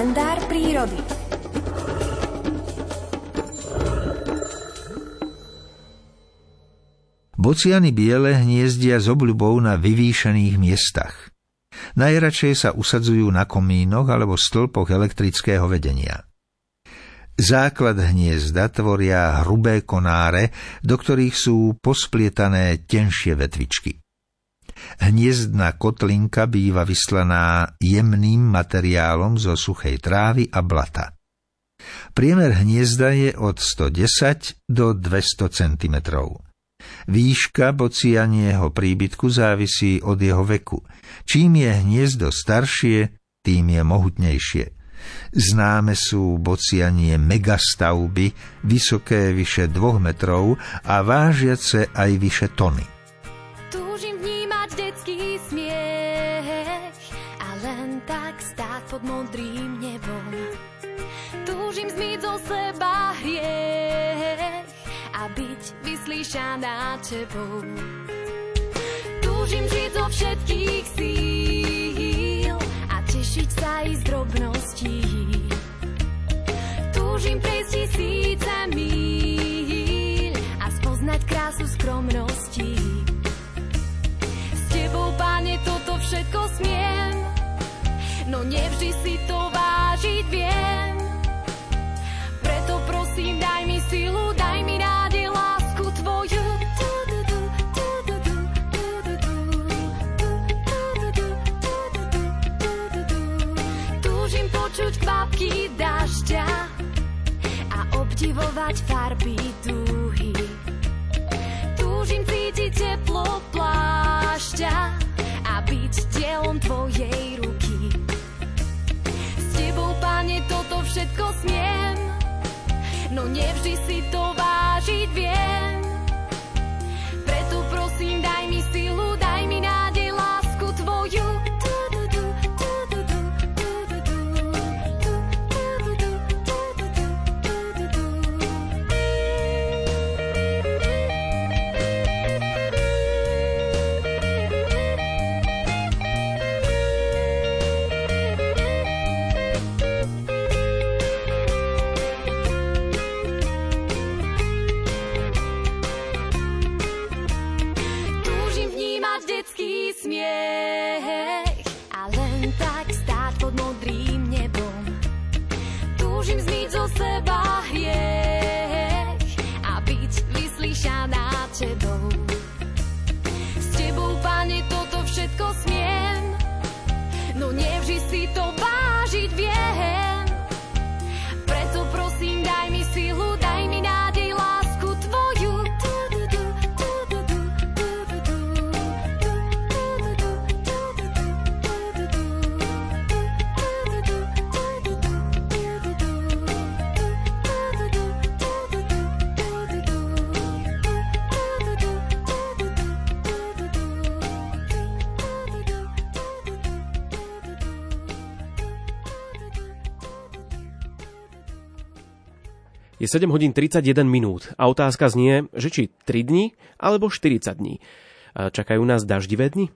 kalendár prírody. Bociany biele hniezdia s obľubou na vyvýšených miestach. Najradšej sa usadzujú na komínoch alebo stĺpoch elektrického vedenia. Základ hniezda tvoria hrubé konáre, do ktorých sú posplietané tenšie vetvičky. Hniezdná kotlinka býva vyslaná jemným materiálom zo suchej trávy a blata. Priemer hniezda je od 110 do 200 cm. Výška bocianieho príbytku závisí od jeho veku. Čím je hniezdo staršie, tým je mohutnejšie – Známe sú bocianie megastavby, vysoké vyše dvoch metrov a vážiace aj vyše tony. Len tak stáť pod modrým nebom. Túžim zmyť zo seba hriech a byť vyslíšaná tebou. Túžim žiť zo všetkých síl obdivovať farby dúhy. Túžim cítiť teplo plášťa a byť dielom tvojej ruky. S tebou, páne, toto všetko smiem, no nevždy si to vážiť viem. Smiech a len tak stáť pod modrým nebom. Túžim zmyť zo seba hriech a byť vyslyšaná tebou. S tebou, pane, toto všetko smiem, no nevždy si to vážiť viem. Je 7 hodín 31 minút a otázka znie, že či 3 dní alebo 40 dní. Čakajú nás daždivé dni?